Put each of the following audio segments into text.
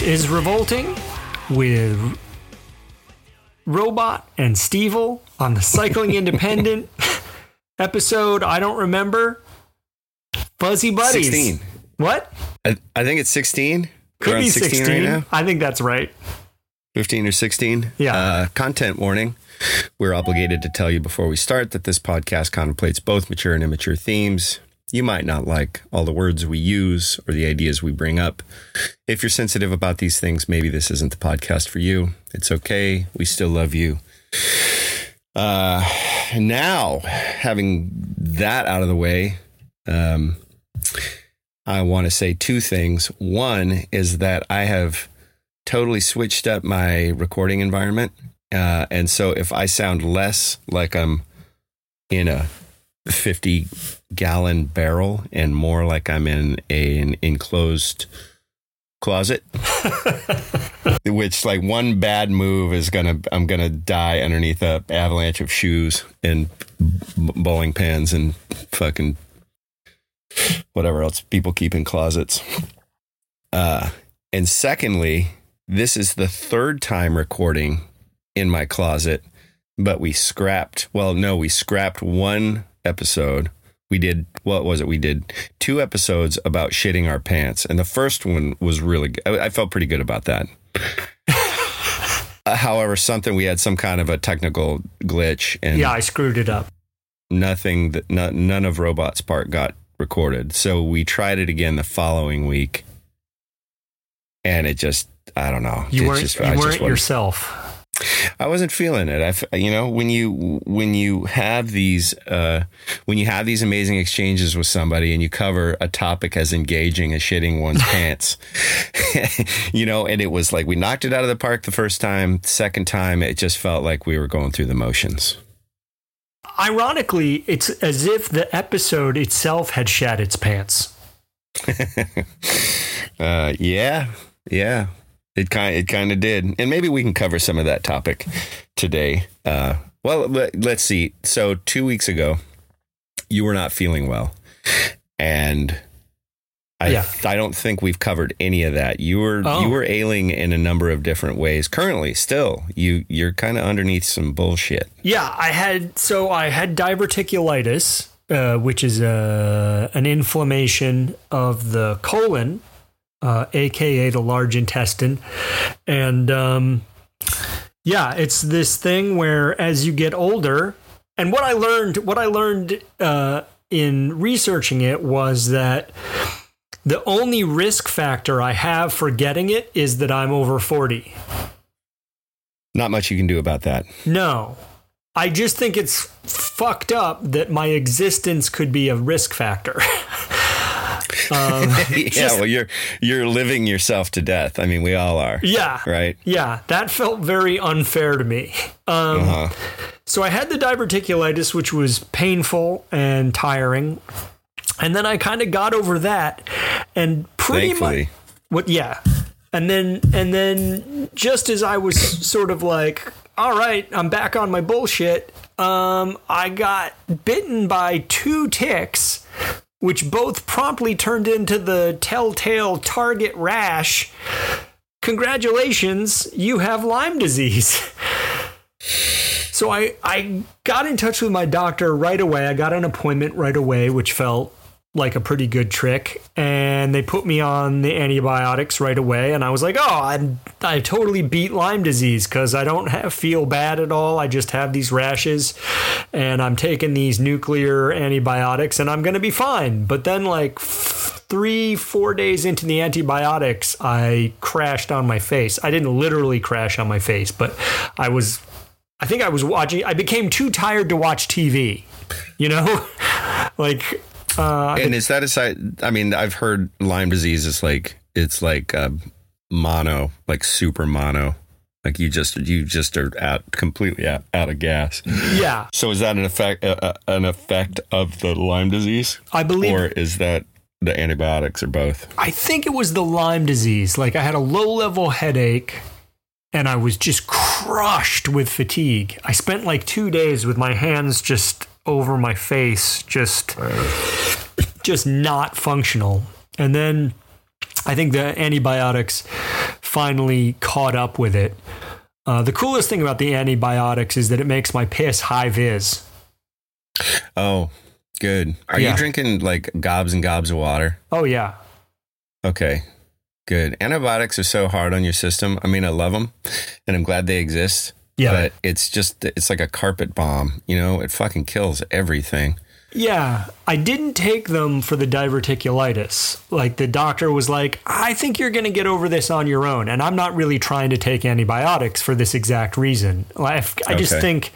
This is Revolting with Robot and Stevil on the Cycling Independent episode. I don't remember. Fuzzy Buddies. 16. What? I, I think it's 16. Could We're be 16. right now. I think that's right. 15 or 16. Yeah. Uh, content warning. We're obligated to tell you before we start that this podcast contemplates both mature and immature themes. You might not like all the words we use or the ideas we bring up. If you're sensitive about these things, maybe this isn't the podcast for you. It's okay. We still love you. Uh, now, having that out of the way, um, I want to say two things. One is that I have totally switched up my recording environment. Uh, and so if I sound less like I'm in a 50 gallon barrel and more like I'm in a, an enclosed closet, which like one bad move is gonna I'm gonna die underneath a avalanche of shoes and bowling pins and fucking whatever else people keep in closets. Uh, and secondly, this is the third time recording in my closet, but we scrapped. Well, no, we scrapped one episode. We did what was it? We did two episodes about shitting our pants, and the first one was really good. I I felt pretty good about that. Uh, However, something we had some kind of a technical glitch, and Yeah, I screwed it up. nothing that no, none of Robot's part got recorded. So we tried it again the following week, and it just I don't know. You weren't, just- you weren't yourself. I wasn't feeling it. I, you know, when you when you have these uh, when you have these amazing exchanges with somebody and you cover a topic as engaging as shitting one's pants, you know, and it was like we knocked it out of the park the first time. Second time, it just felt like we were going through the motions. Ironically, it's as if the episode itself had shat its pants. Uh, yeah, yeah. It kind it kind of did, and maybe we can cover some of that topic today. Uh, well, let, let's see. So two weeks ago, you were not feeling well, and I Yeah. I don't think we've covered any of that. You were Oh. you were ailing in a number of different ways. Currently, still you you're kind of underneath some bullshit. Yeah, I had so I had diverticulitis, uh, which is uh, an inflammation of the colon, uh, aka the large intestine, and um, yeah, it's this thing where as you get older, and what I learned, what I learned uh, in researching it was that. The only risk factor I have for getting it is that I'm over 40. Not much you can do about that. No. I just think it's fucked up that my existence could be a risk factor. um, yeah, just- well, you're you're living yourself to death. I mean, we all are, yeah. right? Yeah, that felt very unfair to me. Um, Uh-huh. So I had the diverticulitis, which was painful and tiring. And then I kind of got over that. And pretty much. What? Yeah, and then and then just as I was sort of like, all right, I'm back on my bullshit. Um, I got bitten by two ticks, which both promptly turned into the telltale target rash. Congratulations, you have Lyme disease. So I, I got in touch with my doctor right away. I got an appointment right away, which felt like a pretty good trick. And they put me on the antibiotics right away. And I was like, oh, I, I totally beat Lyme disease because I don't have, feel bad at all. I just have these rashes and I'm taking these nuclear antibiotics and I'm going to be fine. But then, like, three, four days into the antibiotics, I crashed on my face. I didn't literally crash on my face, but I was I think I was watching. I became too tired to watch TV. You know, like, uh, And is that aside? I mean, I've heard Lyme disease is like it's like uh, mono, like super mono. Like you just you just are out completely out, out of gas. yeah, So is that an effect uh, uh, an effect of the Lyme disease, I believe. or is that the antibiotics or both? I think it was the Lyme disease. Like I had a low level headache and I was just crushed with fatigue. I spent like two days with my hands just over my face, just just not functional. And then I think the antibiotics finally caught up with it. Uh, the coolest thing about the antibiotics is that it makes my piss high vis. Oh, good. Are Yeah. you drinking like gobs and gobs of water? Oh yeah, Okay, good. Antibiotics are so hard on your system. I mean, I love them, and I'm glad they exist. Yeah. But it's just it's like a carpet bomb. You know, it fucking kills everything. Yeah, I didn't take them for the diverticulitis. Like the doctor was like, "I think you're going to get over this on your own." And I'm not really trying to take antibiotics for this exact reason. I I just Okay. think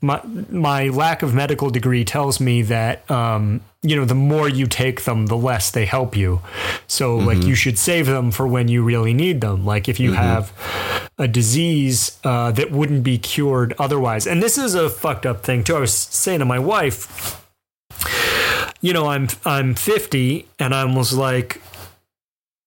my my lack of medical degree tells me that um, you know the more you take them, the less they help you. So like you should save them for when you really need them. Like if you have a disease uh, that wouldn't be cured otherwise. And this is a fucked up thing too. I was saying to my wife you know, I'm I'm 50 and I was like,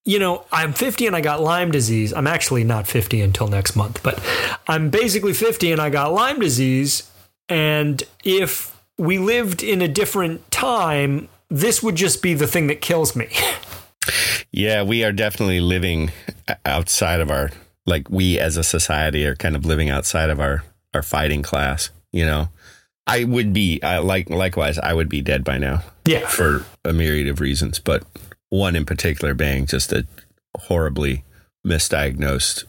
you know, I'm 50 and I got Lyme disease. I'm actually not 50 until next month, but I'm basically 50 and I got Lyme disease. And if we lived in a different time, this would just be the thing that kills me. Yeah, we are definitely living outside of our like we as a society are kind of living outside of our our fighting class. You know, I would be I, like likewise. I would be dead by now yeah. for a myriad of reasons, but one in particular being just a horribly misdiagnosed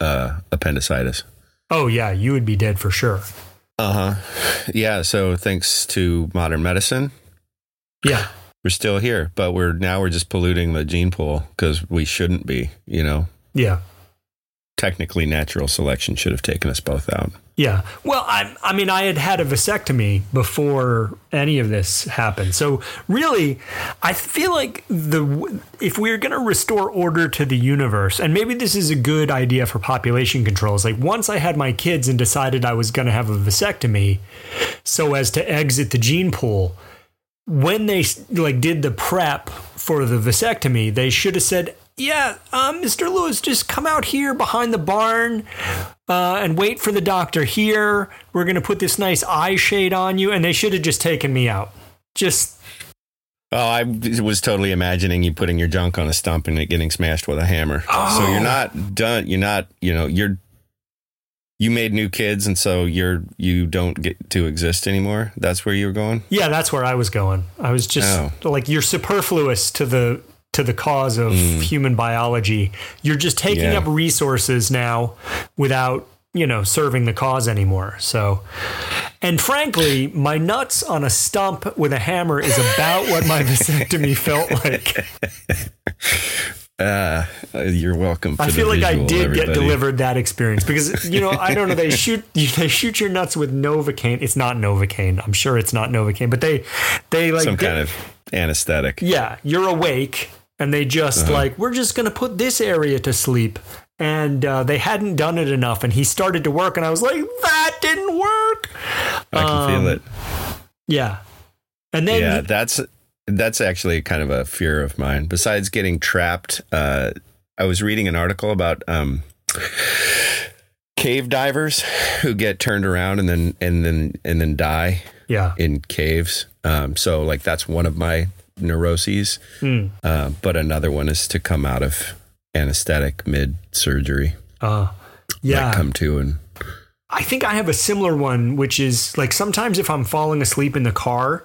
uh, appendicitis. Oh, yeah. You would be dead for sure. Uh huh. Yeah. So thanks to modern medicine, Yeah. we're still here, but we're now we're just polluting the gene pool because we shouldn't be. You know, Yeah. technically natural selection should have taken us both out. Yeah. Well, I, I mean, I had had a vasectomy before any of this happened. So really, I feel like the if we're going to restore order to the universe, and maybe this is a good idea for population control. Is like once I had my kids and decided I was going to have a vasectomy, so as to exit the gene pool. When they like did the prep for the vasectomy, they should have said, "Yeah, uh, Mr. Lewis, just come out here behind the barn uh, and wait for the doctor here. We're going to put this nice eye shade on you. And they should have just taken me out. Just, Oh, I was totally imagining you putting your junk on a stump and it getting smashed with a hammer. So Oh. you're not done. You're not. You know, you're. You made new kids, and so you're you don't get to exist anymore. That's where you're going. yeah, that's where I was going. I was just Oh. like, you're superfluous to the. To the cause of human biology, you're just taking Yeah. up resources now without you know serving the cause anymore. So, and frankly, my nuts on a stump with a hammer is about what my vasectomy felt like. Uh, you're welcome. I feel like I visual, did get delivered that experience because you know I don't know they shoot they shoot your nuts with novocaine. It's not novocaine. I'm sure it's not novocaine, but they they like some they- kind of anesthetic. yeah. You're awake, and they just Uh-huh. like we're just gonna put this area to sleep. And uh, they hadn't done it enough, and he started to work, and I was like, "That didn't work." I can feel Um, it. Yeah, and then Yeah, that's that's actually kind of a fear of mine. Besides getting trapped, uh, I was reading an article about um, cave divers who get turned around and then and then and then die yeah, in caves. Um, so like that's one of my neuroses. Hmm. Uh, but another one is to come out of anesthetic mid surgery. uh, yeah. Like come to and I think I have a similar one, which is like sometimes if I'm falling asleep in the car,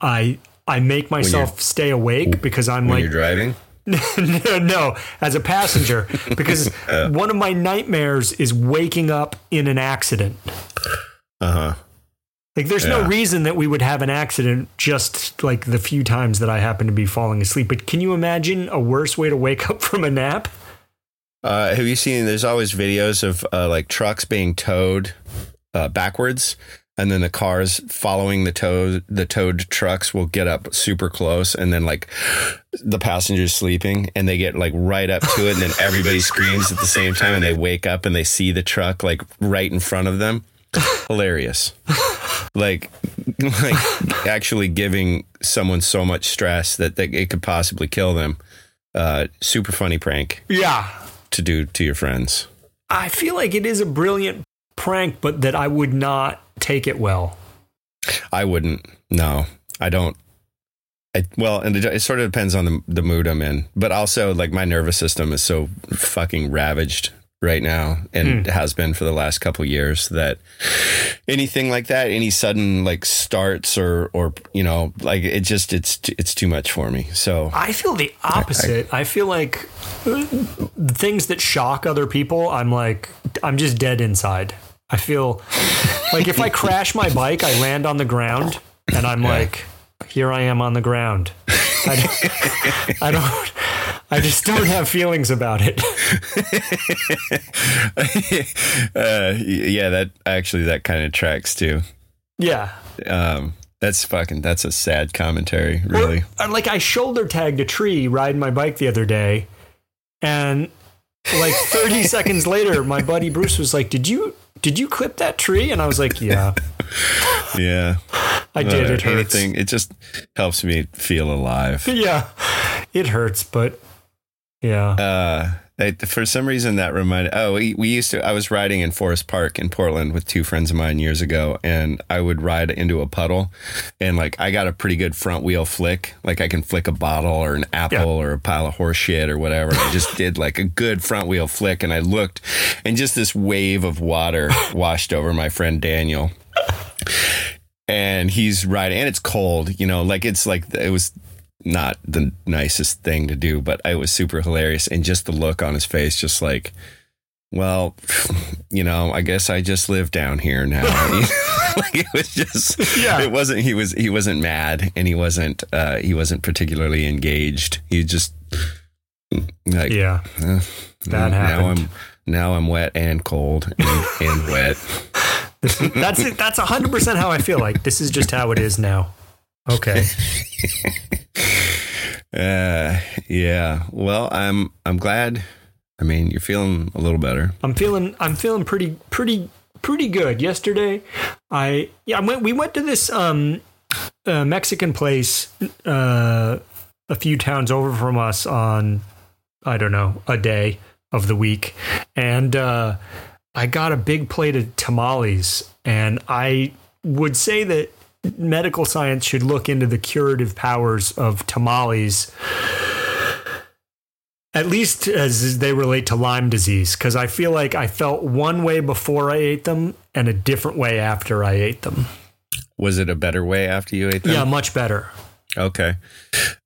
I I make myself stay awake because I'm like you're driving. no, no, as a passenger because one of my nightmares is waking up in an accident. Uh huh. Like there's no reason that we would have an accident just like the few times that I happen to be falling asleep. But can you imagine a worse way to wake up from a nap? Uh, have you seen? There's always videos of uh, like trucks being towed uh, backwards, and then the cars following the tow the towed trucks will get up super close and then like the passengers sleeping and they get like right up to it and then everybody screams at the same time and they wake up and they see the truck like right in front of them hilarious like like actually giving someone so much stress that they, it could possibly kill them uh super funny prank Yeah. to do to your friends I feel like it is a brilliant prank, but that I would not take it well. I wouldn't. No, I don't. I, well, and it, it sort of depends on the the mood I'm in, but also like my nervous system is so fucking ravaged right now, and has been for the last couple years that anything like that, any sudden like starts or or you know like it just it's it's too much for me. So I feel the opposite. I, feel like uh, things that shock other people, I'm like, I'm just dead inside. I feel like if I crash my bike, I land on the ground and I'm like, here I am on the ground. I don't, I don't, I just don't have feelings about it. uh, yeah, that actually that kind of tracks too. Yeah. Um, that's fucking that's a sad commentary, really. Or, like I shoulder tagged a tree riding my bike the other day, and like 30 seconds later, my buddy Bruce was like, "Did you did you clip that tree?" And I was like, "Yeah, yeah. I did. Uh, It hurts. anything. It just helps me feel alive. Yeah, it hurts, but yeah, Uh, I, for some reason that reminded. Oh, we, we used to. I was riding in Forest Park in Portland with two friends of mine years ago, and I would ride into a puddle, and like I got a pretty good front wheel flick. Like I can flick a bottle or an apple Yeah. or a pile of horse shit or whatever. I just did like a good front wheel flick, and I looked, and just this wave of water washed over my friend Daniel. And he's riding, and it's cold, you know, like it's like it was not the nicest thing to do, but it was super hilarious. And just the look on his face, just like, well, you know, I guess I just live down here now. like it was just, Yeah. it wasn't, he was, he wasn't mad and he wasn't, uh, he wasn't particularly engaged. He just, like, yeah, uh, That now happened. I'm, now I'm wet and cold and, and wet. that's it. That's hundred percent how I feel. Like this is just how it is now. Okay, Uh, yeah. Well, I'm, I'm glad. I mean, you're feeling a little better. I'm feeling I'm feeling pretty pretty pretty good. Yesterday, I yeah I went we went to this um uh, Mexican place uh a few towns over from us on I don't know a day of the week, and uh, I got a big plate of tamales, and I would say that medical science should look into the curative powers of tamales at least as they relate to Lyme disease, because I feel like I felt one way before I ate them and a different way after I ate them. Was it a better way after you ate them? Yeah, much better. Okay.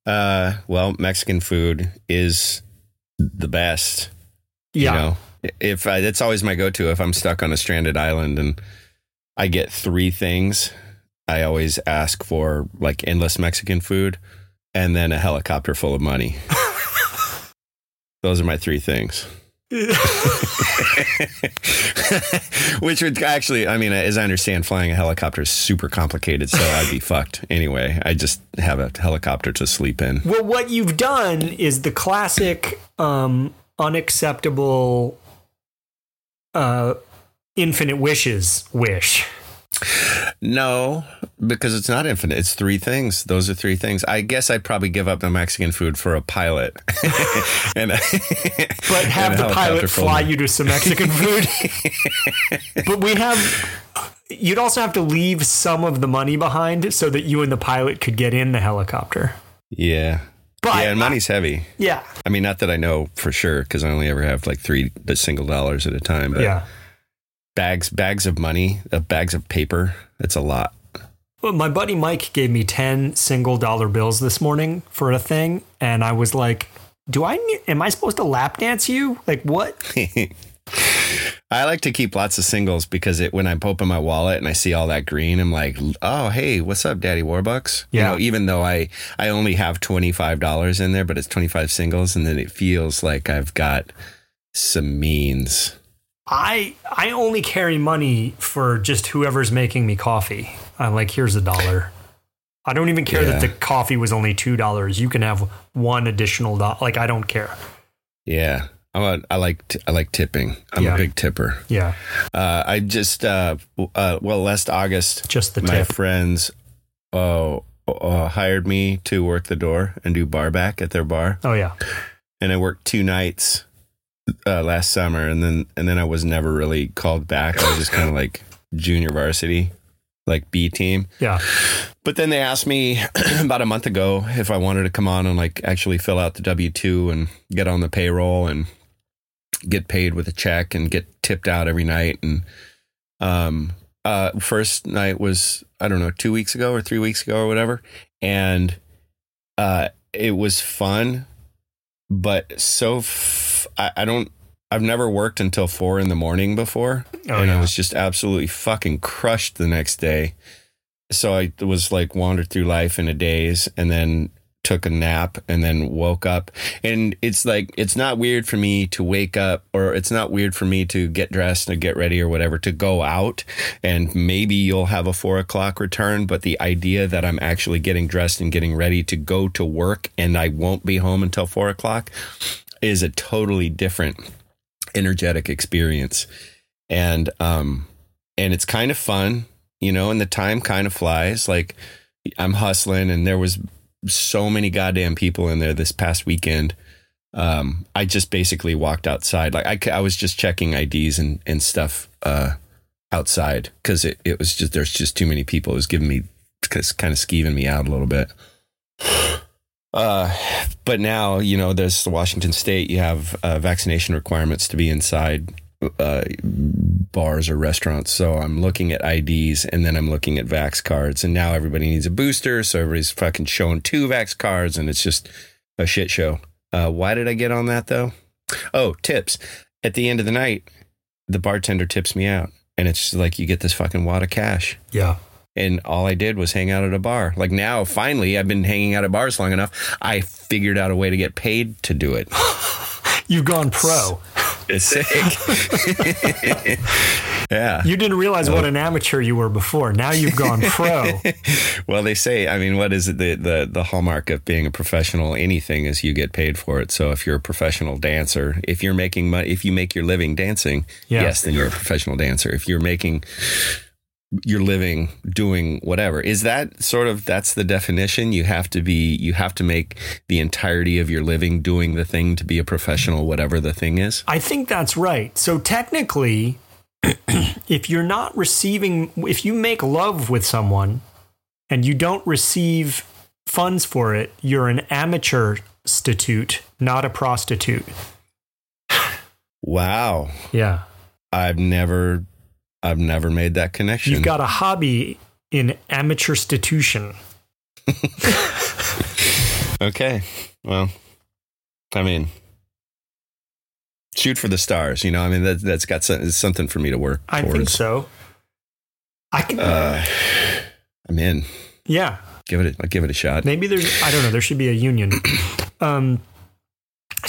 Uh, well, Mexican food is the best. Yeah. You know, if I, that's always my go-to if I'm stuck on a stranded island and I get three things, I always ask for like endless Mexican food and then a helicopter full of money. Those are my three things. Which would actually, I mean, as I understand, flying a helicopter is super complicated, so I'd be fucked anyway. I just have a helicopter to sleep in. Well, what you've done is the classic um, unacceptable uh, infinite wishes wish. No, because it's not infinite. It's three things. Those are three things. I guess I'd probably give up the Mexican food for a pilot, and But have the pilot fly you to some Mexican food. but we have. You'd also have to leave some of the money behind so that you and the pilot could get in the helicopter. Yeah, But yeah, and money's heavy. yeah, I mean, not that I know for sure because I only ever have like three single dollars at a time. But yeah. Bags, bags of money, uh, bags of paper. It's a lot. Well, my buddy Mike gave me 10 single dollar bills this morning for a thing. And I was like, do I, am I supposed to lap dance you? Like, what? I like to keep lots of singles because it when I open my wallet and I see all that green, I'm like, oh hey, what's up, Daddy Warbucks? Yeah. You know, even though I I only have twenty five dollars in there, but it's twenty five singles, and then it feels like I've got some means. I I only carry money for just whoever's making me coffee. I'm like, here's a dollar. I don't even care Yeah. that the coffee was only two dollars. You can have one additional dollar. Like I don't care. Yeah. I'm a, I like t- I like tipping. I'm Yeah. a big tipper. Yeah, Uh, I just uh, uh, well last August, just the my tip. friends uh, uh, hired me to work the door and do bar back at their bar, Oh yeah, and I worked two nights uh, last summer, and then and then I was never really called back. I was just kind of like junior varsity, like B team. yeah. But then they asked me about a month ago if I wanted to come on and like actually fill out the W two and get on the payroll and get paid with a check and get tipped out every night. And um, uh, first night was I don't know two weeks ago or three weeks ago or whatever, and uh, it was fun, but so f- I, I don't. I've never worked until four in the morning before, Oh and yeah. I was just absolutely fucking crushed the next day. So I was like wandered through life in a daze and then took a nap and then woke up. And it's like, it's not weird for me to wake up or it's not weird for me to get dressed and get ready or whatever to go out. And maybe you'll have a four o'clock return. But the idea that I'm actually getting dressed and getting ready to go to work and I won't be home until four o'clock is a totally different energetic experience and um and it's kind of fun you know and the time kind of flies like i'm hustling and there was so many goddamn people in there this past weekend. Um i just basically walked outside. Like I, I was just checking ids and and stuff uh outside because it, it was just there's just too many people. It was giving me cause kind of skeeving me out a little bit. Uh, but now you know there's Washington State. You have uh, vaccination requirements to be inside uh, bars or restaurants. So I'm looking at IDs and then I'm looking at Vax cards. And now everybody needs a booster, so everybody's fucking showing two Vax cards, and it's just a shit show. Uh, why did I get on that though? Oh, tips. At the end of the night, the bartender tips me out, and it's like you get this fucking wad of cash yeah. and all I did was hang out at a bar. Like now, finally, I've been hanging out at bars long enough. I figured out a way to get paid to do it. You've gone pro. It's sick. yeah. You didn't realize what an amateur you were before. Now you've gone pro. Well, they say. I mean, what is it? The, the the hallmark of being a professional anything is you get paid for it. So if you're a professional dancer, if you're making money, if you make your living dancing, Yeah. yes, then you're a professional dancer. If you're making your living doing whatever is that sort of that's the definition you have to be you have to make the entirety of your living doing the thing to be a professional whatever the thing is I think that's right. So technically, if you're not receiving, if you make love with someone and you don't receive funds for it, you're an amateur stitute, not a prostitute. wow Yeah. i've never i've never made that connection You've got a hobby in amateur stitution. okay well i mean shoot for the stars you know i mean that, that's got some, something for me to work I towards think so. I can, uh, i'm in yeah. give it a, I'll give it a shot Maybe there's, I don't know, there should be a union. Um,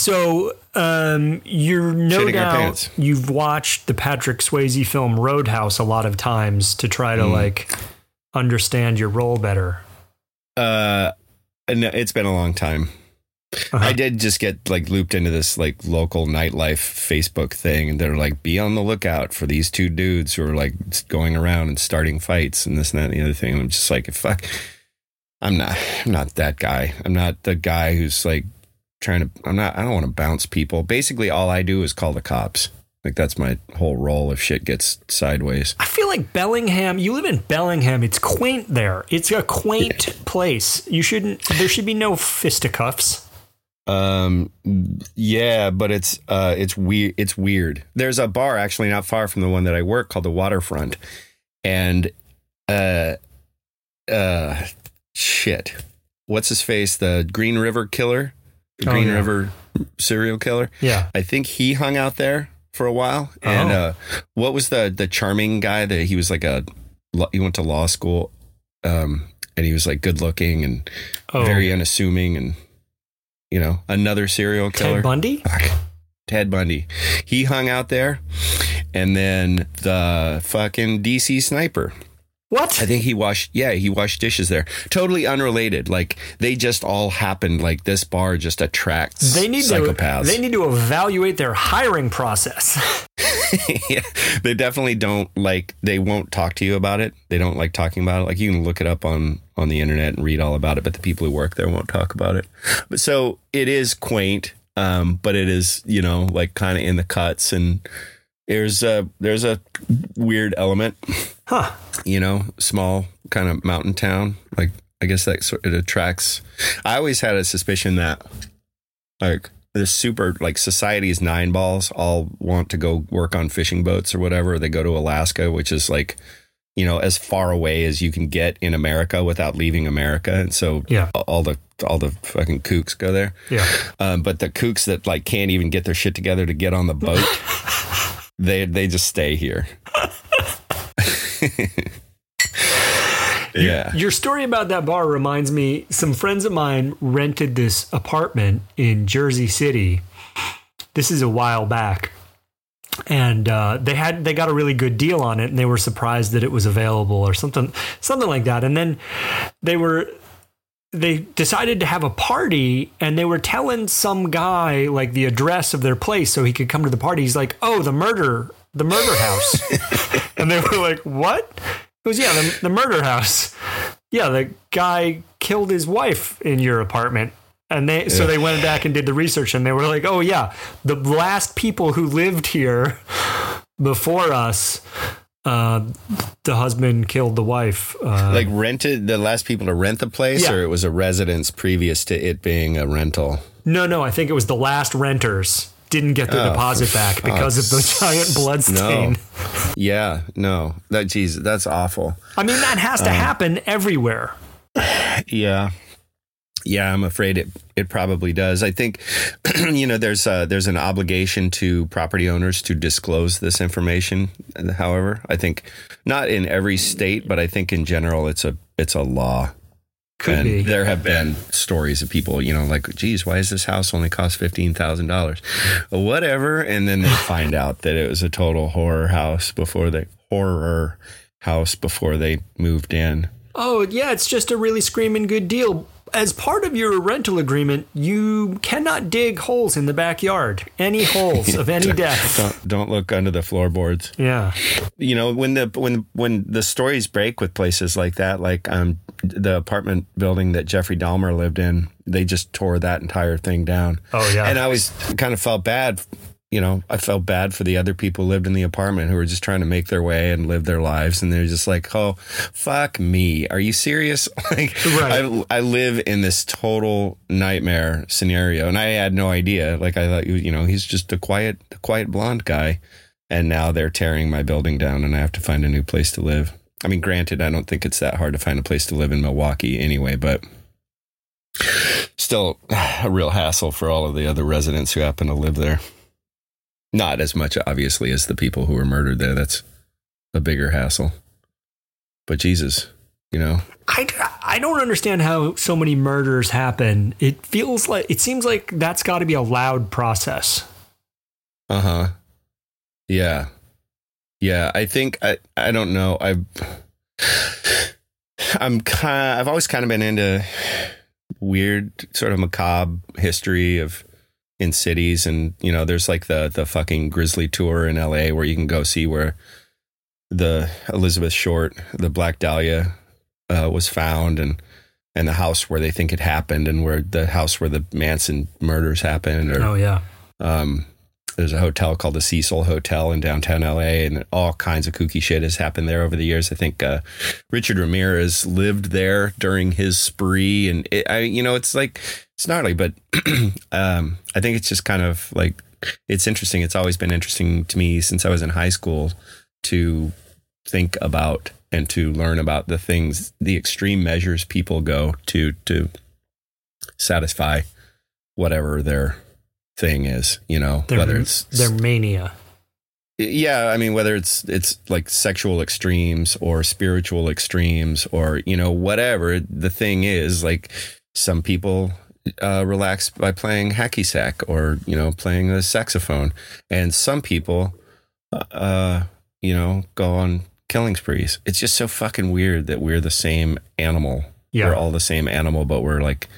so um, you're no Shitting doubt you've watched the Patrick Swayze film Roadhouse a lot of times to try to Mm. like understand your role better. Uh, no, it's been a long time. Uh-huh. I did just get like looped into this like local nightlife Facebook thing, and they're like, "Be on the lookout for these two dudes who are like going around and starting fights and this and that and the other thing." And I'm just like, "Fuck, I'm not, I'm not that guy. I'm not the guy who's like trying to. I'm not. I don't want to bounce people. Basically, all I do is call the cops. Like that's my whole role if shit gets sideways. I feel like Bellingham. You live in Bellingham. It's quaint there. It's a quaint place. You shouldn't. There should be no fisticuffs. Um, yeah, but it's uh, it's weird. It's weird. There's a bar actually not far from the one that I work called the Waterfront, and uh, uh, shit. What's his face? The Green River Killer, the Oh, Green yeah. River serial killer. Yeah. I think he hung out there for a while. And Oh. uh, what was the the charming guy that he was like a he went to law school, um, and he was like good looking and Oh, very unassuming and you know another serial killer Ted Bundy. Fuck. Ted Bundy. He hung out there. and then the fucking DC sniper. What? I think he washed, yeah, he washed dishes there. Totally unrelated. Like they just all happened. Like this bar just attracts they need psychopaths. to they need to evaluate their hiring process. yeah, they definitely don't like. They won't talk to you about it. They don't like talking about it. Like you can look it up on on the internet and read all about it, but the people who work there won't talk about it. But so it is quaint, um, but it is you know like kind of in the cuts and there's a there's a weird element Huh. you know, small kind of mountain town. Like I guess that sort it attracts. I always had a suspicion that like the super like society's nine balls all want to go work on fishing boats or whatever. They go to Alaska, which is like you know as far away as you can get in America without leaving America, and so Yeah. all the all the fucking kooks go there. Yeah. Um, but the kooks that like can't even get their shit together to get on the boat, they they just stay here. yeah. Your story about that bar reminds me some friends of mine rented this apartment in Jersey City. This is a while back. And uh, they had they got a really good deal on it and they were surprised that it was available or something something like that. And then they were they decided to have a party and they were telling some guy like the address of their place so he could come to the party. He's like, "Oh, the murder, the murder house." and they were like, "What?" It was yeah, the, the murder house. Yeah, the guy killed his wife in your apartment. And they so they went back and did the research and they were like, "Oh yeah, the last people who lived here before us uh, the husband killed the wife. Uh, like rented the last people to rent the place, Yeah. or it was a residence previous to it being a rental. no, no, I think it was the last renters didn't get their Oh, deposit back because of the giant blood stain. No, yeah, no, that geez, that's awful. I mean, that has to Um, happen everywhere. Yeah. Yeah, I'm afraid it it probably does. I think you know there's uh there's an obligation to property owners to disclose this information. However, I think not in every state, but I think in general it's a it's a law. Could and be. there have been stories of people, you know, like, geez, why is this house only cost fifteen thousand dollars? Whatever, and then they find out that it was a total horror house before they horror house before they moved in. Oh, yeah, it's just a really screaming good deal. As part of your rental agreement, you cannot dig holes in the backyard. Any holes of any depth. Don't don't look under the floorboards. Yeah. you know when the when when the stories break with places like that like um the apartment building that Jeffrey Dahmer lived in they just tore that entire thing down Oh, yeah. and I always kind of felt bad you know I felt bad for the other people who lived in the apartment who were just trying to make their way and live their lives and they're just like oh fuck me are you serious like Right. I I live in this total nightmare scenario and I had no idea like I thought you know he's just a quiet a quiet blonde guy and now they're tearing my building down and I have to find a new place to live. I mean, granted, I don't think it's that hard to find a place to live in Milwaukee anyway, but still a real hassle for all of the other residents who happen to live there. Not as much, obviously, as the people who were murdered there. That's a bigger hassle. But Jesus, you know, I, I don't understand how so many murders happen. It feels like, it seems like that's got to be a loud process. Uh huh. Yeah. Yeah. I think I I don't know. I I'm kind I've always kind of been into weird sort of macabre history of in cities and you know there's like the the fucking grisly tour in LA where you can go see where the Elizabeth Short the Black Dahlia uh, was found and and the house where they think it happened and where the house where the Manson murders happened or Oh, yeah. um, there's a hotel called the Cecil Hotel in downtown LA, and all kinds of kooky shit has happened there over the years. I think uh, Richard Ramirez lived there during his spree, and it, I, you know, it's like it's gnarly, but um, I think it's just kind of like it's interesting. It's always been interesting to me since I was in high school to think about and to learn about the things, the extreme measures people go to to satisfy whatever their thing is, you know, Their, whether it's their mania. yeah, I mean whether it's it's like sexual extremes or spiritual extremes or you know whatever the thing is like some people uh, relax by playing hacky sack or you know playing the saxophone and some people uh, you know, go on killing sprees. It's just so fucking weird that we're the same animal. Yeah. We're all the same animal, but we're like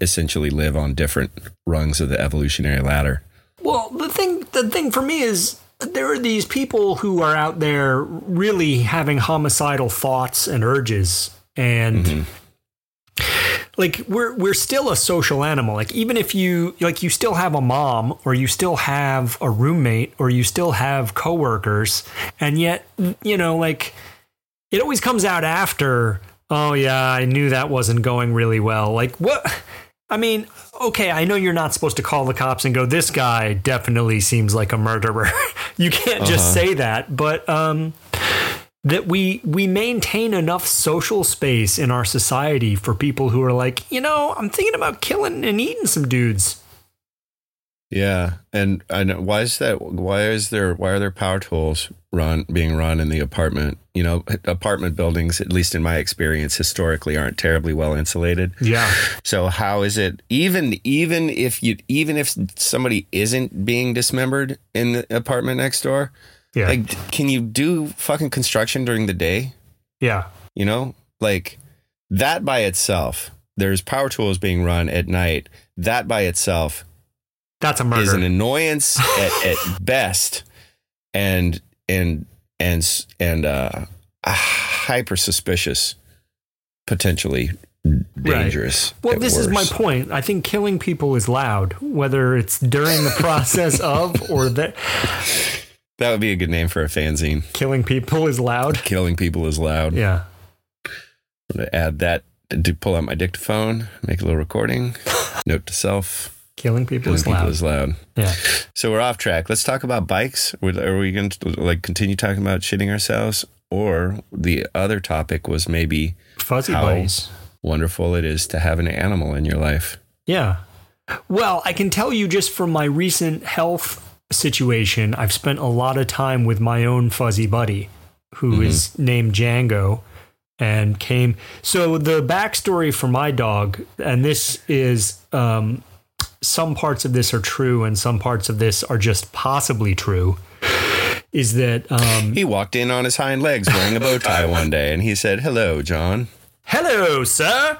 essentially live on different rungs of the evolutionary ladder. Well, the thing the thing for me is there are these people who are out there really having homicidal thoughts and urges and mm-hmm. like we're we're still a social animal. Like even if you like you still have a mom or you still have a roommate or you still have coworkers and yet you know like it always comes out after oh yeah, I knew that wasn't going really well. Like what I mean, okay, I know you're not supposed to call the cops and go, this guy definitely seems like a murderer. you can't just say that, but um, that we we maintain enough social space in our society for people who are like, you know, I'm thinking about killing and eating some dudes. Yeah, and I know why is that? Why is there? Why are there power tools run being run in the apartment? You know, apartment buildings, at least in my experience, historically aren't terribly well insulated. Yeah. So how is it even even if you even if somebody isn't being dismembered in the apartment next door, Yeah. like can you do fucking construction during the day? yeah. You know, like that by itself. There's power tools being run at night. That by itself That's a murder. is an annoyance at, at best, and and and and uh, hyper suspicious, potentially dangerous. Well, at this is my point. I think killing people is loud, whether it's during the process of or that That would be a good name for a fanzine. killing people is loud. Killing people is loud. Yeah. I'm gonna add that to pull out my dictaphone, make a little recording. Note to self: Killing people killing is people loud. is loud. Yeah. So we're off track. Let's talk about bikes. Are we going to like continue talking about shitting ourselves, or the other topic was maybe Fuzzy How- buddies. wonderful it is to have an animal in your life? Yeah. Well, I can tell you just from my recent health situation, I've spent a lot of time with my own fuzzy buddy who is named Django and came. So, the backstory for my dog, and this is um, some parts of this are true and some parts of this are just possibly true, is that um, He walked in on his hind legs wearing a bow tie one day, and he said, "Hello, John." Hello, sir.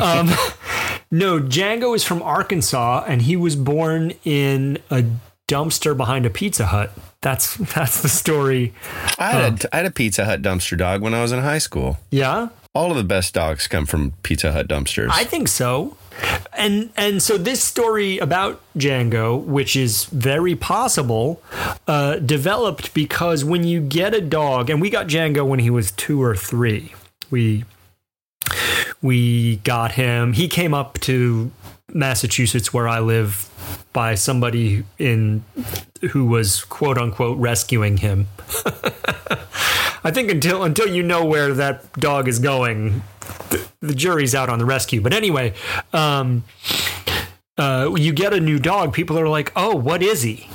Um, no, Django is from Arkansas, and he was born in a dumpster behind a Pizza Hut. That's that's the story. I had, a, I had a Pizza Hut dumpster dog when I was in high school. Yeah, All of the best dogs come from Pizza Hut dumpsters. I think so. And and so this story about Django, which is very possible, uh, developed because when you get a dog, and we got Django when he was two or three. We we got him. He came up to Massachusetts, where I live, by somebody in who was quote unquote rescuing him. I think until until you know where that dog is going, the, the jury's out on the rescue. But anyway, um, uh, you get a new dog, people are like, "Oh, what is he?"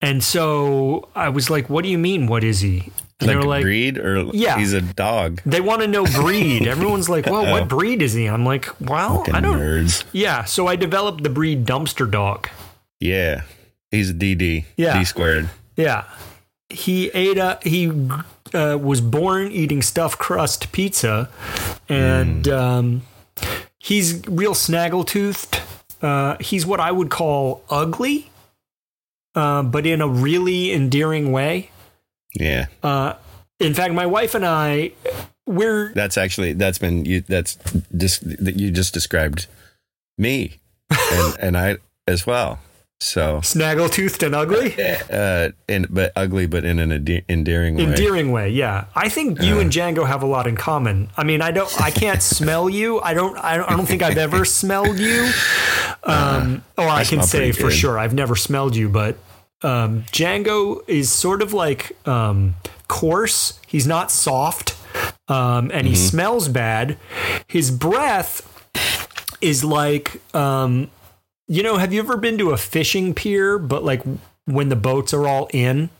And so I was like, "What do you mean? What is he?" And like they were like, breed or Yeah. he's a dog. they want to know breed. Everyone's like, well, Oh. what breed is he? I'm like, well, Fucking I don't. nerds. Yeah, so I developed the breed dumpster dog. Yeah, he's a DD. Yeah. D squared. Yeah, he ate a he uh, was born eating stuffed crust pizza, and um, he's real snaggletooth. Uh, he's what I would call ugly, uh, but in a really endearing way. Yeah, Uh, in fact, my wife and I, we're that's actually that's been you. That's just that you just described me, and and I as well. So, snaggletooth and ugly. uh, and but ugly, but in an ende- endearing way. endearing way yeah. I think you and django have a lot in common. I mean i don't i can't smell you. I don't i don't, I don't think i've ever smelled you. Um or i can say for sure i've never smelled you but um django is sort of like um coarse. He's not soft um and he Mm-hmm. smells bad. His breath is like um you know have you ever been to a fishing pier but like when the boats are all in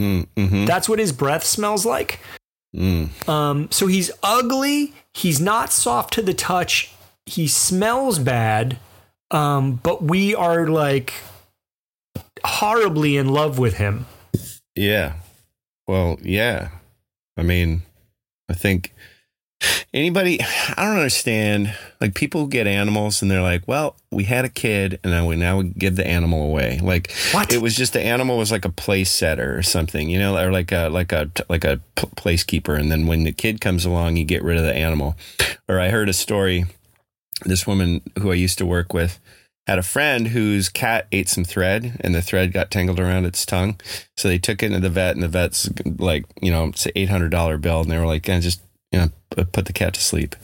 Mm, hmm that's what his breath smells like. mm. Um, so he's ugly. He's not soft to the touch. He smells bad. Um, but we are like horribly in love with him. Yeah. Well, yeah. I mean, I think anybody, I don't understand. Like people get animals and they're like, well, we had a kid and now we now we give the animal away. Like What? it was just the animal was like a place setter or something, you know, or like a, like a, like a p- placekeeper. And then when the kid comes along, you get rid of the animal. Or I heard a story. This woman who I used to work with, had a friend whose cat ate some thread and the thread got tangled around its tongue. So they took it to the vet and the vet's like, you know, it's an $800 bill. And they were like, just, you know, uh, put the cat to sleep.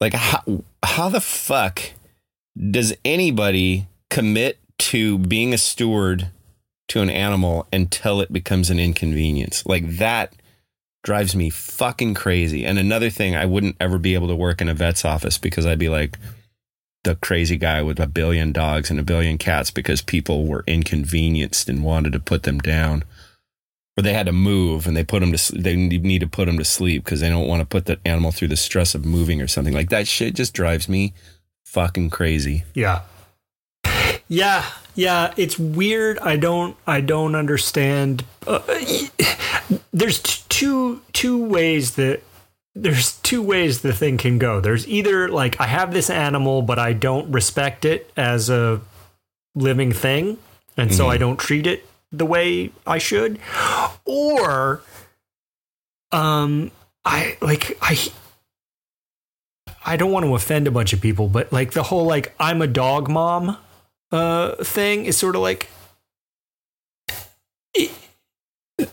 Like, how, how the fuck does anybody commit to being a steward to an animal until it becomes an inconvenience? Like, that drives me fucking crazy. And another thing, I wouldn't ever be able to work in a vet's office because I'd be like, the crazy guy with a billion dogs and a billion cats because people were inconvenienced and wanted to put them down or they had to move and they put them to they need to put them to sleep because they don't want to put the animal through the stress of moving or something like that shit just drives me fucking crazy Yeah. Yeah, yeah, it's weird. I don't I don't understand. Uh, there's two two ways that there's two ways the thing can go. There's either like I have this animal but I don't respect it as a living thing and so I don't treat it the way I should or um I like I I don't want to offend a bunch of people, but like the whole like I'm a dog mom uh thing is sort of like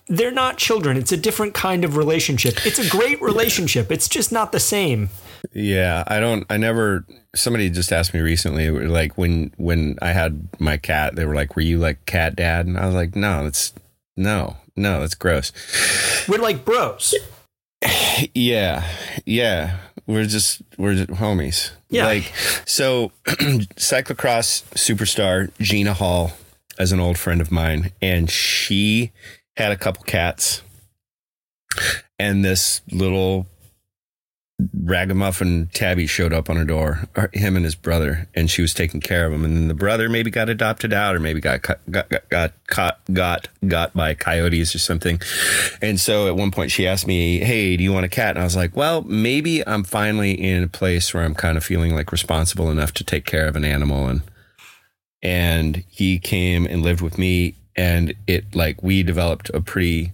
they're not children. It's a different kind of relationship. It's a great relationship. It's just not the same. Yeah i don't i never somebody just asked me recently like when when i had my cat they were like were you like cat dad and i was like no that's no no that's gross We're like bros. Yeah, yeah. We're just we're just homies. Yeah. Like so, cyclocross superstar Gina Hall as an old friend of mine, and she had a couple cats, and this little ragamuffin tabby showed up on her door or him and his brother and she was taking care of him. And the brother maybe got adopted out or maybe got got got got caught got got by coyotes or something. And so at one point she asked me hey do you want a cat? And i was like well maybe i'm finally in a place where i'm kind of feeling like responsible enough to take care of an animal. And and he came and lived with me and it like we developed a pretty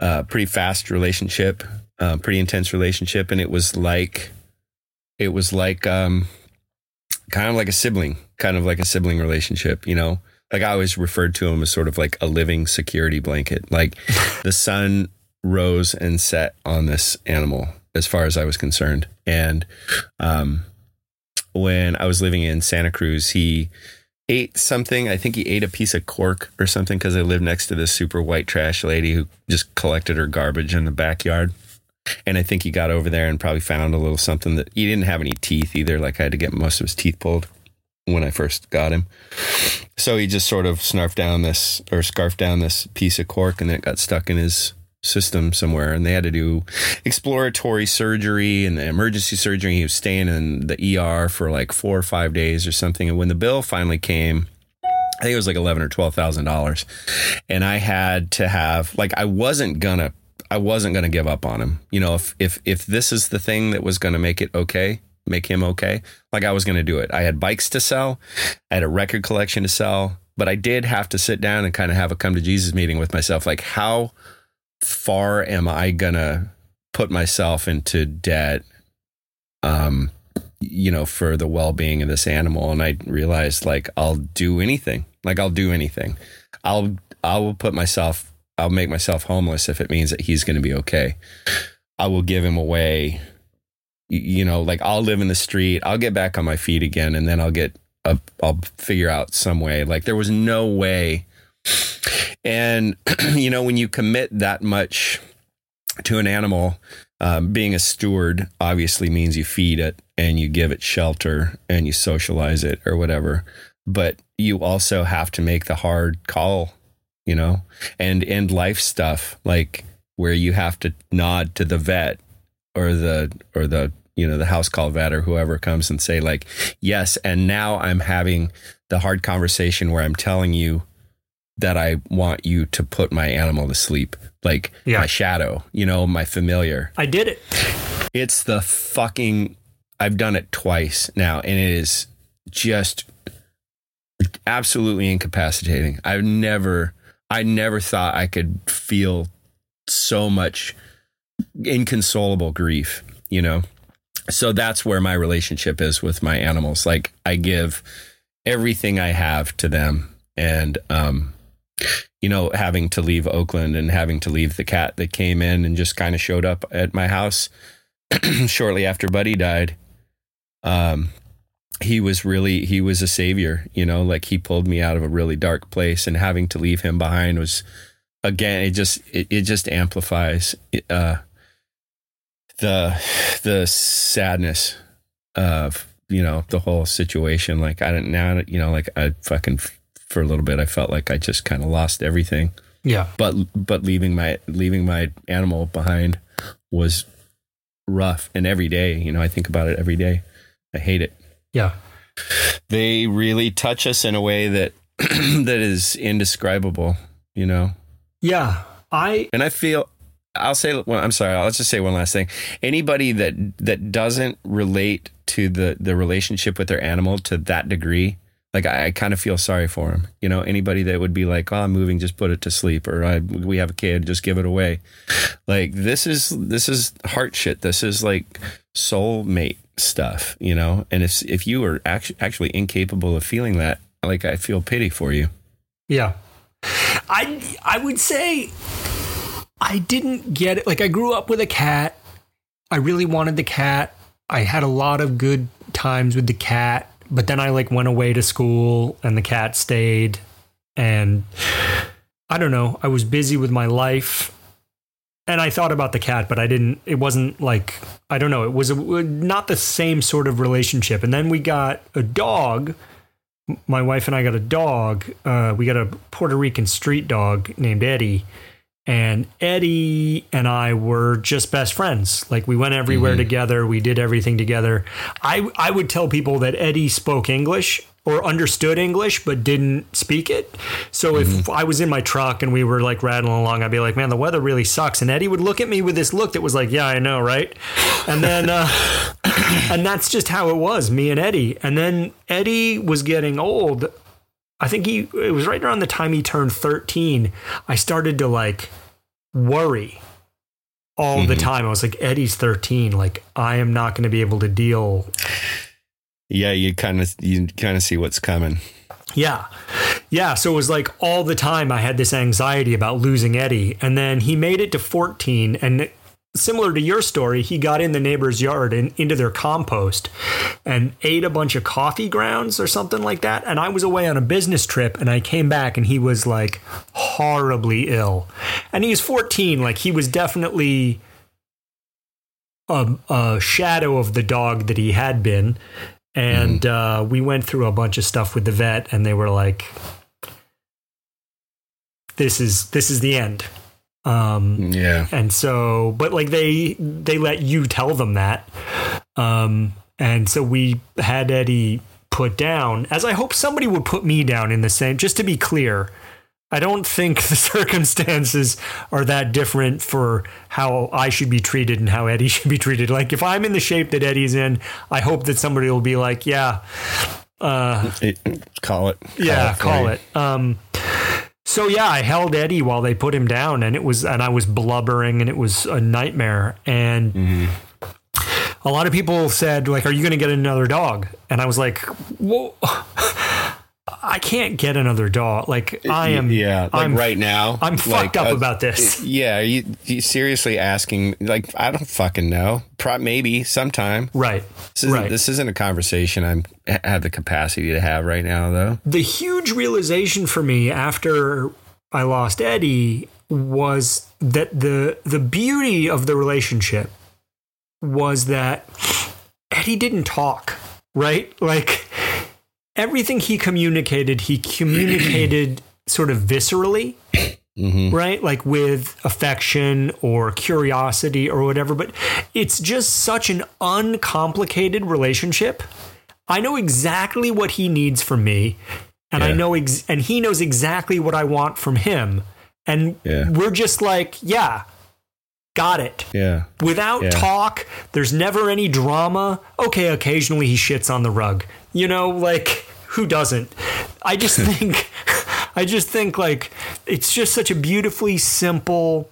uh pretty fast relationship pretty intense relationship and it was like it was like um kind of like a sibling kind of like a sibling relationship you know? Like i always referred to him as sort of like a living security blanket. Like the sun rose and set on this animal as far as i was concerned. And um when i was living in santa cruz he ate something. I think he ate a piece of cork or something because i lived next to this super white trash lady who just collected her garbage in the backyard and I think he got over there and probably found a little something that he didn't have any teeth either. Like I had to get most of his teeth pulled when I first got him. So he just sort of snarfed down this or scarfed down this piece of cork and then it got stuck in his system somewhere. And they had to do exploratory surgery and emergency surgery. He was staying in the ER for like four or five days or something. And when the bill finally came, I think it was like eleven or twelve thousand dollars, and I had to have like I wasn't gonna I wasn't gonna give up on him. You know, if if if this is the thing that was gonna make it okay, make him okay, like I was gonna do it. I had bikes to sell, I had a record collection to sell, but I did have to sit down and kind of have a come to Jesus meeting with myself. Like, how far am I gonna put myself into debt? Um, you know, for the well being of this animal. And I realized like I'll do anything. Like I'll do anything. I'll I will put myself I'll make myself homeless if it means that he's gonna be okay. I will give him away. You know, like I'll live in the street, I'll get back on my feet again, and then I'll get I'll figure out some way. Like there was no way. And you know, when you commit that much to an animal, um, being a steward obviously means you feed it and you give it shelter and you socialize it or whatever. But you also have to make the hard call, you know, and end life stuff like where you have to nod to the vet or the or the you know the house call vet or whoever comes and say like yes and now i'm having the hard conversation where i'm telling you that I want you to put my animal to sleep, like Yeah. my shadow, you know, my familiar. I did it. It's the fucking. I've done it twice now, and it is just absolutely incapacitating. I've never, I never thought I could feel so much inconsolable grief, you know? So that's where my relationship is with my animals. Like, I give everything I have to them. And, um, you know, having to leave Oakland and having to leave the cat that came in and just kind of showed up at my house shortly after Buddy died. Um, he was really he was a savior, you know, like he pulled me out of a really dark place, and having to leave him behind was again it just it, it just amplifies uh, the the sadness of you know the whole situation. Like I don't now you know like I fucking for a little bit I felt like I just kind of lost everything Yeah. but but leaving my leaving my animal behind was rough and every day you know i think about it every day i hate it Yeah. they really touch us in a way that that is indescribable you know Yeah. I and i feel i'll say well, i'm sorry i'll just say one last thing anybody that that doesn't relate to the the relationship with their animal to that degree like I, I kind of feel sorry for them. You know, anybody that would be like, "Oh, I'm moving, just put it to sleep," or I, "We have a kid, just give it away." Like this is this is heart shit. This is like soulmate stuff. You know, and if if you are actually actually incapable of feeling that, like I feel pity for you. Yeah. I I would say I didn't get it. Like I grew up with a cat. I really wanted the cat. I had a lot of good times with the cat, but then I like went away to school and the cat stayed and I don't know, I was busy with my life. And I thought about the cat, but I didn't it wasn't like I don't know, it was not the same sort of relationship. And then we got a dog my wife and I got a dog. Uh, we got a Puerto Rican street dog named Eddie. And Eddie and I were just best friends. Like we went everywhere together. We did everything together. I I would tell people that Eddie spoke English or understood English but didn't speak it. So if I was in my truck and we were like rattling along, I'd be like, "Man, the weather really sucks." And Eddie would look at me with this look that was like, "Yeah, I know, right?" And then uh, and that's just how it was, me and Eddie. And then Eddie was getting old. I think he it was right around the time he turned 13. I started to like worry all the mm-hmm. time. I was like, Eddie's 13. Like, I am not going to be able to deal. Yeah, you kind of you kind of see what's coming. Yeah. Yeah. So it was like all the time I had this anxiety about losing Eddie. And then he made it to 14. And similar to your story, he got in the neighbor's yard and into their compost and ate a bunch of coffee grounds or something like that. And I was away on a business trip and I came back and he was like horribly ill. And he was 14. Like he was definitely a, a shadow of the dog that he had been. And uh, we went through a bunch of stuff with the vet, and they were like, "This is this is the end." Um, Yeah. and so, but like they they let you tell them that, um, and so we had Eddie put down, as I hope somebody would put me down in the same. Just to be clear, I don't think the circumstances are that different for how I should be treated and how Eddie should be treated. Like if I'm in the shape that Eddie's in, I hope that somebody will be like, yeah, It- call it. yeah, for call it. Um, so yeah, I held Eddie while they put him down, and it was, and I was blubbering, and it was a nightmare. And mm-hmm. a lot of people said, like, "Are you going to get another dog?" And I was like, "Whoa." I can't get another dog. Like I am. Yeah, like I'm, right now. I'm like, fucked up uh, about this. Yeah, you, you seriously asking? Like, I don't fucking know. Pro- maybe sometime. Right. This isn't, right. this isn't a conversation I'm have the capacity to have right now, though. the huge realization for me after I lost Eddie was that the the beauty of the relationship was that Eddie didn't talk, right? Like everything he communicated, he communicated sort of viscerally, mm-hmm. right? Like with affection or curiosity or whatever, but it's just such an uncomplicated relationship. I know exactly what he needs from me. and I know ex- and he knows exactly what I want from him, and Yeah. we're just like, yeah, got it. Yeah. Without Yeah. talk, there's never any drama. Okay, occasionally he shits on the rug. You know, like who doesn't? I just think I just think like it's just such a beautifully simple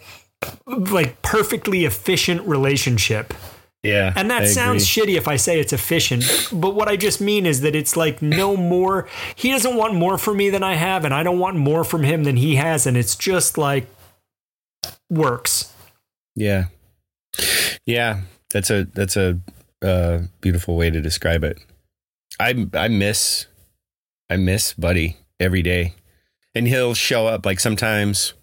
like perfectly efficient relationship. Yeah. And that I sounds agree. shitty if I say it's efficient, but what I just mean is that it's like no more. He doesn't want more from me than I have, and I don't want more from him than he has, and it's just like works. Yeah. Yeah. That's a that's a uh, beautiful way to describe it. I I miss I miss Buddy every day. And he'll show up like sometimes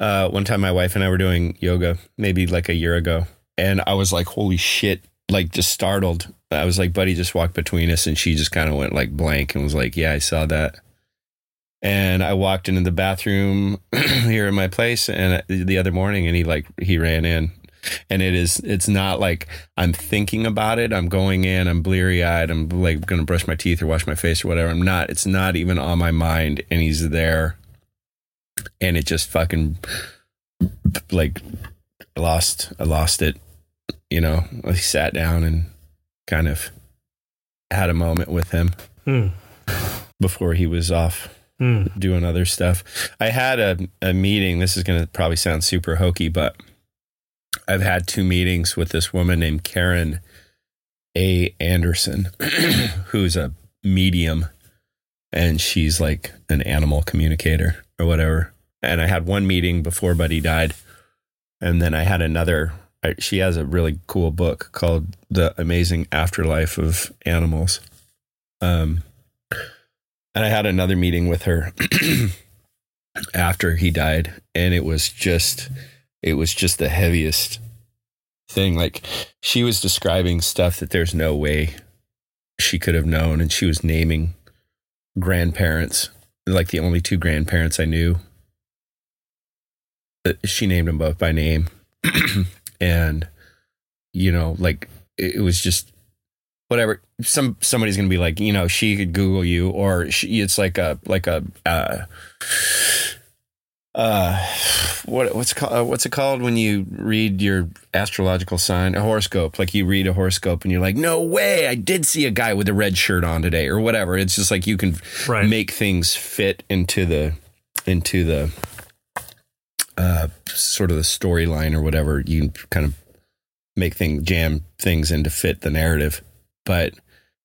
uh one time my wife and I were doing yoga maybe like a year ago and I was like holy shit like just startled. I was like Buddy just walked between us and she just kind of went like blank and was like yeah I saw that. And I walked into the bathroom here in my place and the other morning and he like he ran in and it is it's not like i'm thinking about it i'm going in i'm bleary eyed i'm like gonna brush my teeth or wash my face or whatever i'm not it's not even on my mind and he's there and it just fucking like I lost i lost it you know i sat down and kind of had a moment with him Hmm. before he was off Hmm. doing other stuff. I had a, a meeting. This is going to probably sound super hokey, but I've had two meetings with this woman named Karen A. Anderson, who's a medium and she's like an animal communicator or whatever. And I had one meeting before Buddy died. And then I had another. I, she has a really cool book called The Amazing Afterlife of Animals. Um, and I had another meeting with her after he died, and it was just it was just the heaviest thing. Like she was describing stuff that there's no way she could have known, and she was naming grandparents, like the only two grandparents I knew. She named them both by name, and you know, like it it was just whatever some somebody's gonna be like you know she could google you or she, it's like a like a uh uh what what's it called uh, what's it called when you read your astrological sign a horoscope? Like you read a horoscope and you're like no way i did see a guy with a red shirt on today or whatever. It's just like you can Right. make things fit into the into the uh sort of the storyline or whatever. You can kind of make things jam things in to fit the narrative. But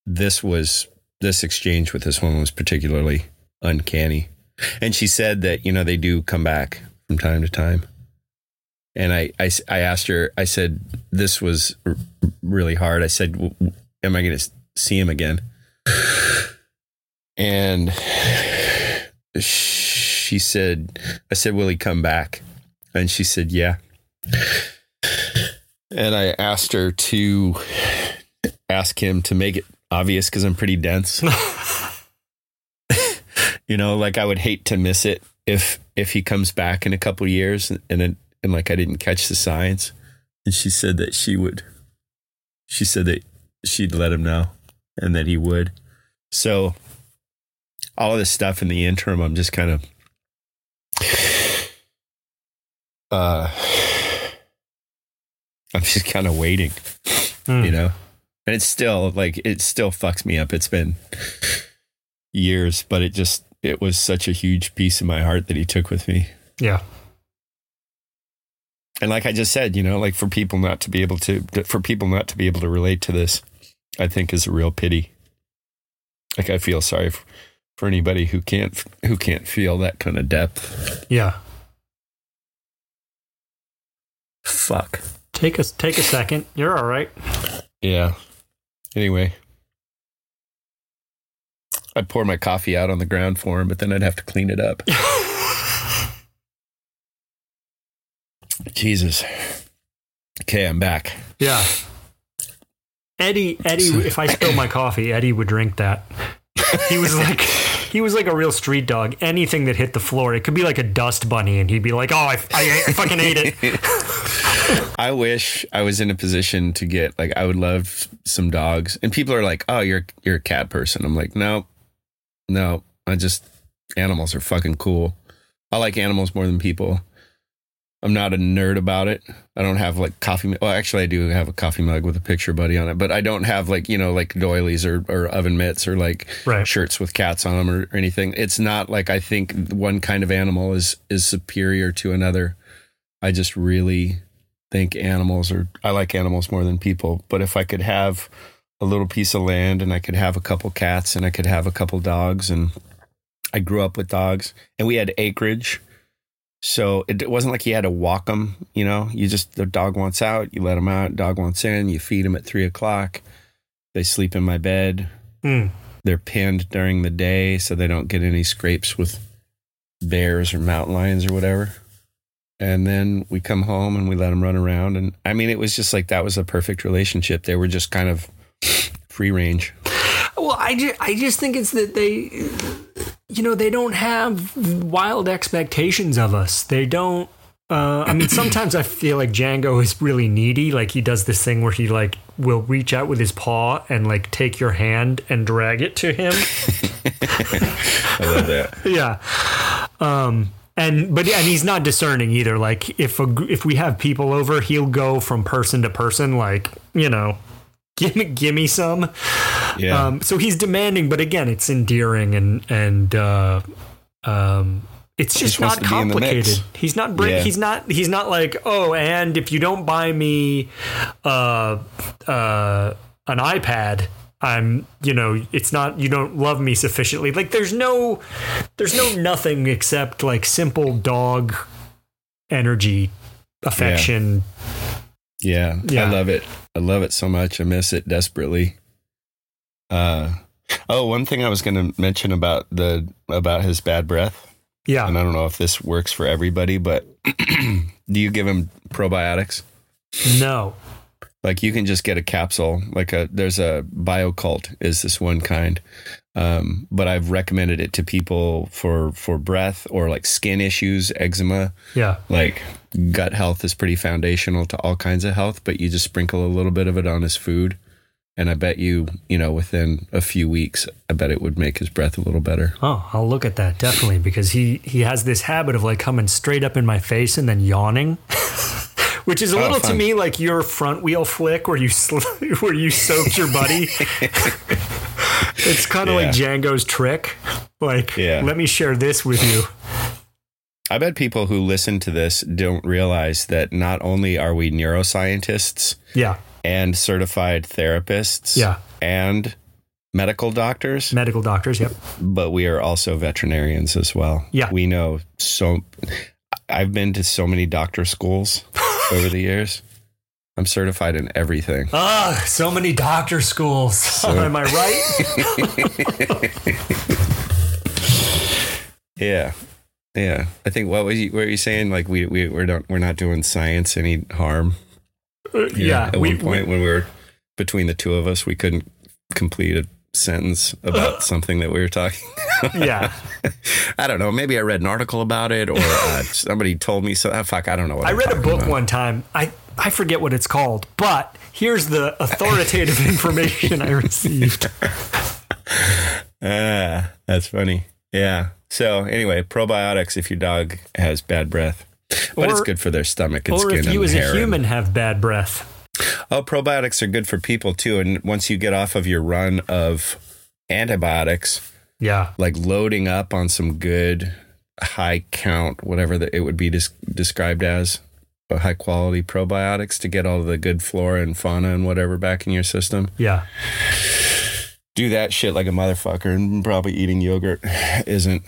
this was this exchange with this woman was particularly uncanny and she said that you know they do come back from time to time. And I I asked her i said this was r- really hard. I said "W- w- am i going to see him again? And she said i said will he come back? And she said yeah. And i asked her to ask him to make it obvious because i'm pretty dense you know like i would hate to miss it if if he comes back in a couple of years and and, and like i didn't catch the signs. And she said that she would she said that she'd let him know and that he would. So all of this stuff in the interim i'm just kind of uh i'm just kind of waiting Hmm. you know? And it's still like it still fucks me up. It's been years but it just it was such a huge piece of my heart that he took with me Yeah. and like i just said you know like for people not to be able to for people not to be able to relate to this i think is a real pity like i feel sorry for, for anybody who can't who can't feel that kind of depth Yeah. fuck Take a take a second. You're all right. yeah anyway i'd pour my coffee out on the ground for him but then i'd have to clean it up jesus okay i'm back Yeah. Eddie, Eddie, if I spilled my coffee, Eddie would drink that. He was like, he was like a real street dog. Anything that hit the floor, it could be like a dust bunny, and he'd be like, "Oh, I, I, I fucking ate it." I wish I was in a position to get like I would love some dogs. And people are like, "Oh, you're you're a cat person." I'm like, "No. No. I just animals are fucking cool. I like animals more than people. I'm not a nerd about it. I don't have like coffee. Well, actually, I do have a coffee mug with a picture buddy on it, but I don't have like you know like doilies or, or oven mitts or like Right. shirts with cats on them or, or anything. It's not like I think one kind of animal is is superior to another. I just really think animals are. I like animals more than people. But if I could have a little piece of land and I could have a couple cats and I could have a couple dogs and I grew up with dogs and we had acreage. So it, wasn't like you had to walk them, you know, you just, the dog wants out, you let them out, dog wants in, you feed them at three o'clock. They sleep in my bed. Mm. They're pinned during the day so they don't get any scrapes with bears or mountain lions or whatever. And then we come home and we let them run around. And I mean, it was just like that was a perfect relationship. They were just kind of free range. Well, I just, I just think it's that they, you know, they don't have wild expectations of us. They don't. Uh, I mean, sometimes I feel like Django is really needy. Like he does this thing where he like will reach out with his paw and like take your hand and drag it to him. I love that. yeah. Um, and but and he's not discerning either. Like if a, if we have people over, he'll go from person to person. Like you know, give me give me some. Yeah. Um, so he's demanding, but again, it's endearing and and uh, um, it's just not to be in the mix. complicated. He's not bring, Yeah. he's not he's not like oh, and if you don't buy me uh, uh, an iPad. I'm, you know, it's not, you don't love me sufficiently. Like, there's no, there's no nothing except like simple dog energy, affection. Yeah, Yeah. I love it. I love it so much. I miss it desperately. Uh oh, one thing I was going to mention about the about his bad breath, Yeah. and I don't know if this works for everybody, but do you give him probiotics? No. Like you can just get a capsule. Like a there's a Bio-Kult is this one kind, um, but I've recommended it to people for for breath or like skin issues, eczema Yeah. like gut health is pretty foundational to all kinds of health, but you just sprinkle a little bit of it on his food. And I bet you, you know, within a few weeks, I bet it would make his breath a little better. Oh, I'll look at that definitely because he he has this habit of like coming straight up in my face and then yawning. Which is a Oh, little to me like your front wheel flick where you sl- where you soaked your buddy. it's kind of like Django's trick. Like, Yeah. let me share this with you. I bet people who listen to this don't realize that not only are we neuroscientists Yeah, and certified therapists Yeah. and medical doctors, medical doctors. Yep. but we are also veterinarians as well. Yeah. We know so I've been to so many doctor schools over the years. I'm certified in everything. Ah, so many doctor schools. Am I right? Yeah. Yeah. I think what was you, what were you saying? Like we, we we're not we're not doing science any harm. here. yeah. At we- one point when we were between the two of us, we couldn't complete a sentence about something that we were talking. yeah. I don't know. Maybe I read an article about it, or uh, somebody told me so. ah, fuck, I don't know. What I I'm read a book about. one time. I, I forget what it's called, but here's the authoritative information I received. Ah, that's funny. Yeah. So anyway, probiotics if your dog has bad breath, but it's good for their stomach and Or skin if you and as a and- human have bad breath. Oh, probiotics are good for people too. And once you get off of your run of antibiotics, Yeah. like loading up on some good high count, whatever that it would be des- described as, high quality probiotics to get all the good flora and fauna and whatever back in your system. Yeah. Do that shit like a motherfucker, and probably eating yogurt isn't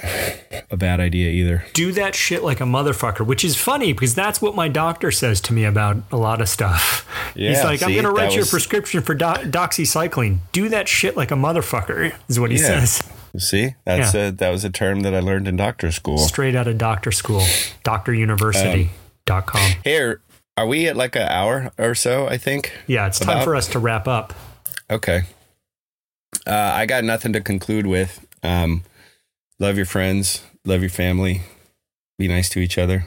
a bad idea either. Do that shit like a motherfucker, which is funny because that's what my doctor says to me about a lot of stuff. Yeah, He's like, I'm going to write that you a was- prescription for do- doxycycline. Do that shit like a motherfucker, is what he Yeah. says. See, that's Yeah. a, that was a term that I learned in doctor school. Straight out of doctor school, um, doctoruniversity.com. Here, are we at like an hour or so? I think. Yeah, it's time for us to wrap up. Okay. Uh, I got nothing to conclude with. Um, love your friends, love your family, be nice to each other.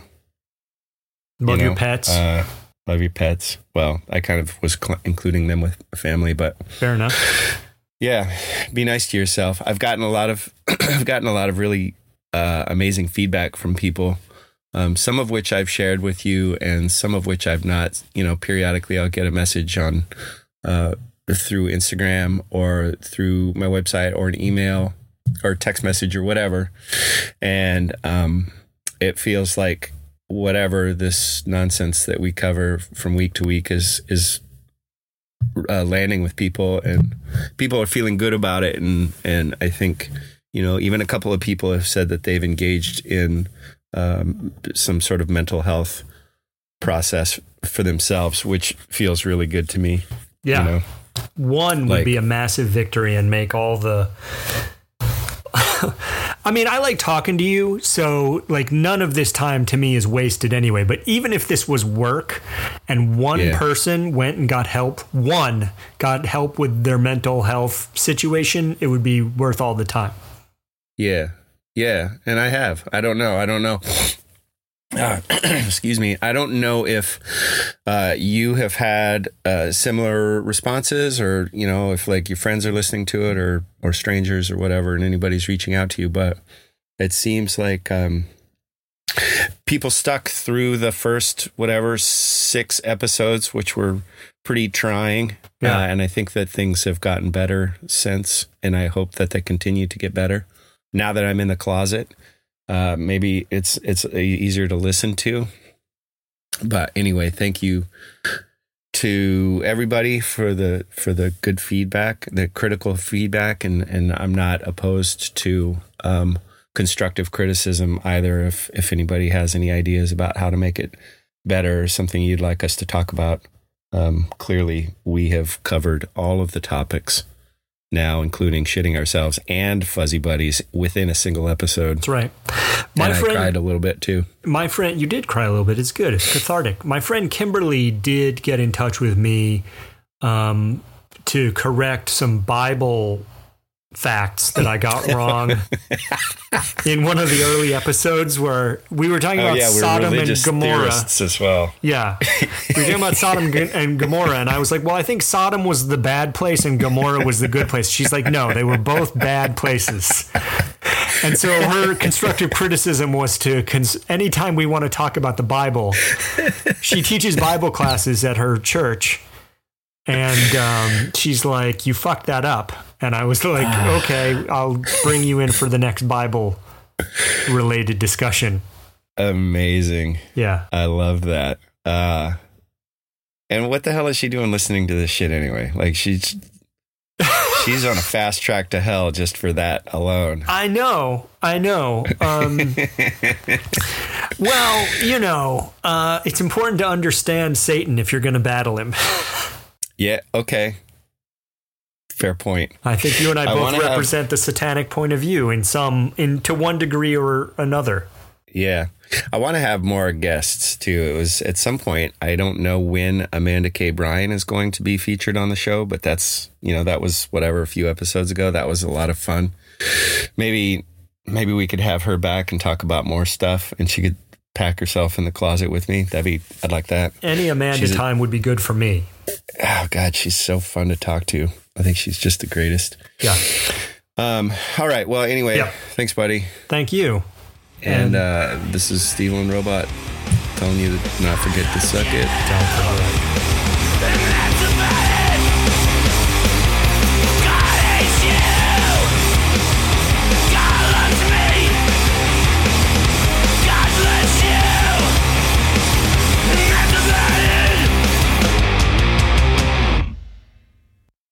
you Love your pets. Uh, love your pets. Well, I kind of was cl- including them with family, but Fair enough. Yeah, be nice to yourself. I've gotten a lot of I've gotten a lot of really uh, amazing feedback from people. Um, some of which I've shared with you, and some of which I've not. You know, periodically I'll get a message on uh, through Instagram or through my website or an email or text message or whatever, and um, it feels like whatever this nonsense that we cover from week to week is is uh, landing with people, and people are feeling good about it, and and I think you know even a couple of people have said that they've engaged in um, some sort of mental health process for themselves, which feels really good to me. Yeah. You know? One would be a massive victory and make all the. I mean, I like talking to you, so like none of this time to me is wasted anyway. But even if this was work and one Yeah. person went and got help, one got help with their mental health situation, it would be worth all the time. Yeah. Yeah. And I have. I don't know. I don't know. Uh, excuse me. I don't know if uh, you have had uh, similar responses or, you know, if like your friends are listening to it or, or strangers or whatever and anybody's reaching out to you. But it seems like um, people stuck through the first, whatever, six episodes, which were pretty trying. Yeah. Uh, and I think that things have gotten better since. And I hope that they continue to get better now that I'm in the closet, uh, maybe it's it's easier to listen to. But anyway, thank you to everybody for the for the good feedback, the critical feedback, and and I'm not opposed to um, constructive criticism either. If if anybody has any ideas about how to make it better or something you'd like us to talk about, um, clearly we have covered all of the topics now, including shitting ourselves and fuzzy buddies within a single episode. That's right. My and friend, I cried a little bit too. my friend, you did cry a little bit. It's good. It's cathartic. My friend Kimberly did get in touch with me um, to correct some Bible facts that I got wrong in one of the early episodes where we were talking about Sodom and Gomorrah. as well. Yeah. We were talking about Sodom and Gomorrah, and I was like, well, I think Sodom was the bad place and Gomorrah was the good place. She's like, no, they were both bad places. And so her constructive criticism was to, cons- anytime we want to talk about the Bible, she teaches Bible classes at her church. And um, she's like, you fucked that up. And I was like, okay, I'll bring you in for the next Bible related discussion. Amazing. Yeah. I love that. Uh, and what the hell is she doing listening to this shit anyway? Like she's she's on a fast track to hell just for that alone. I know, I know. Um, well, you know, uh, it's important to understand Satan if you're going to battle him. Yeah. Okay. Fair point. I think you and I I both wanna have- represent the satanic point of view in some, in to one degree or another. Yeah. I want to have more guests too. It was at some point, I don't know when Amanda K. Bryan is going to be featured on the show, but that's, you know, that was whatever a few episodes ago. That was a lot of fun. Maybe, maybe we could have her back and talk about more stuff and she could pack herself in the closet with me. That'd be, I'd like that. Any Amanda She's a- time would be good for me. Oh God, she's so fun to talk to. I think she's just the greatest. Yeah. Um, all right. Well, anyway, Yeah. thanks, buddy. Thank you. And And- uh, this is Steven Robot telling you to not forget to suck it. Don't forget.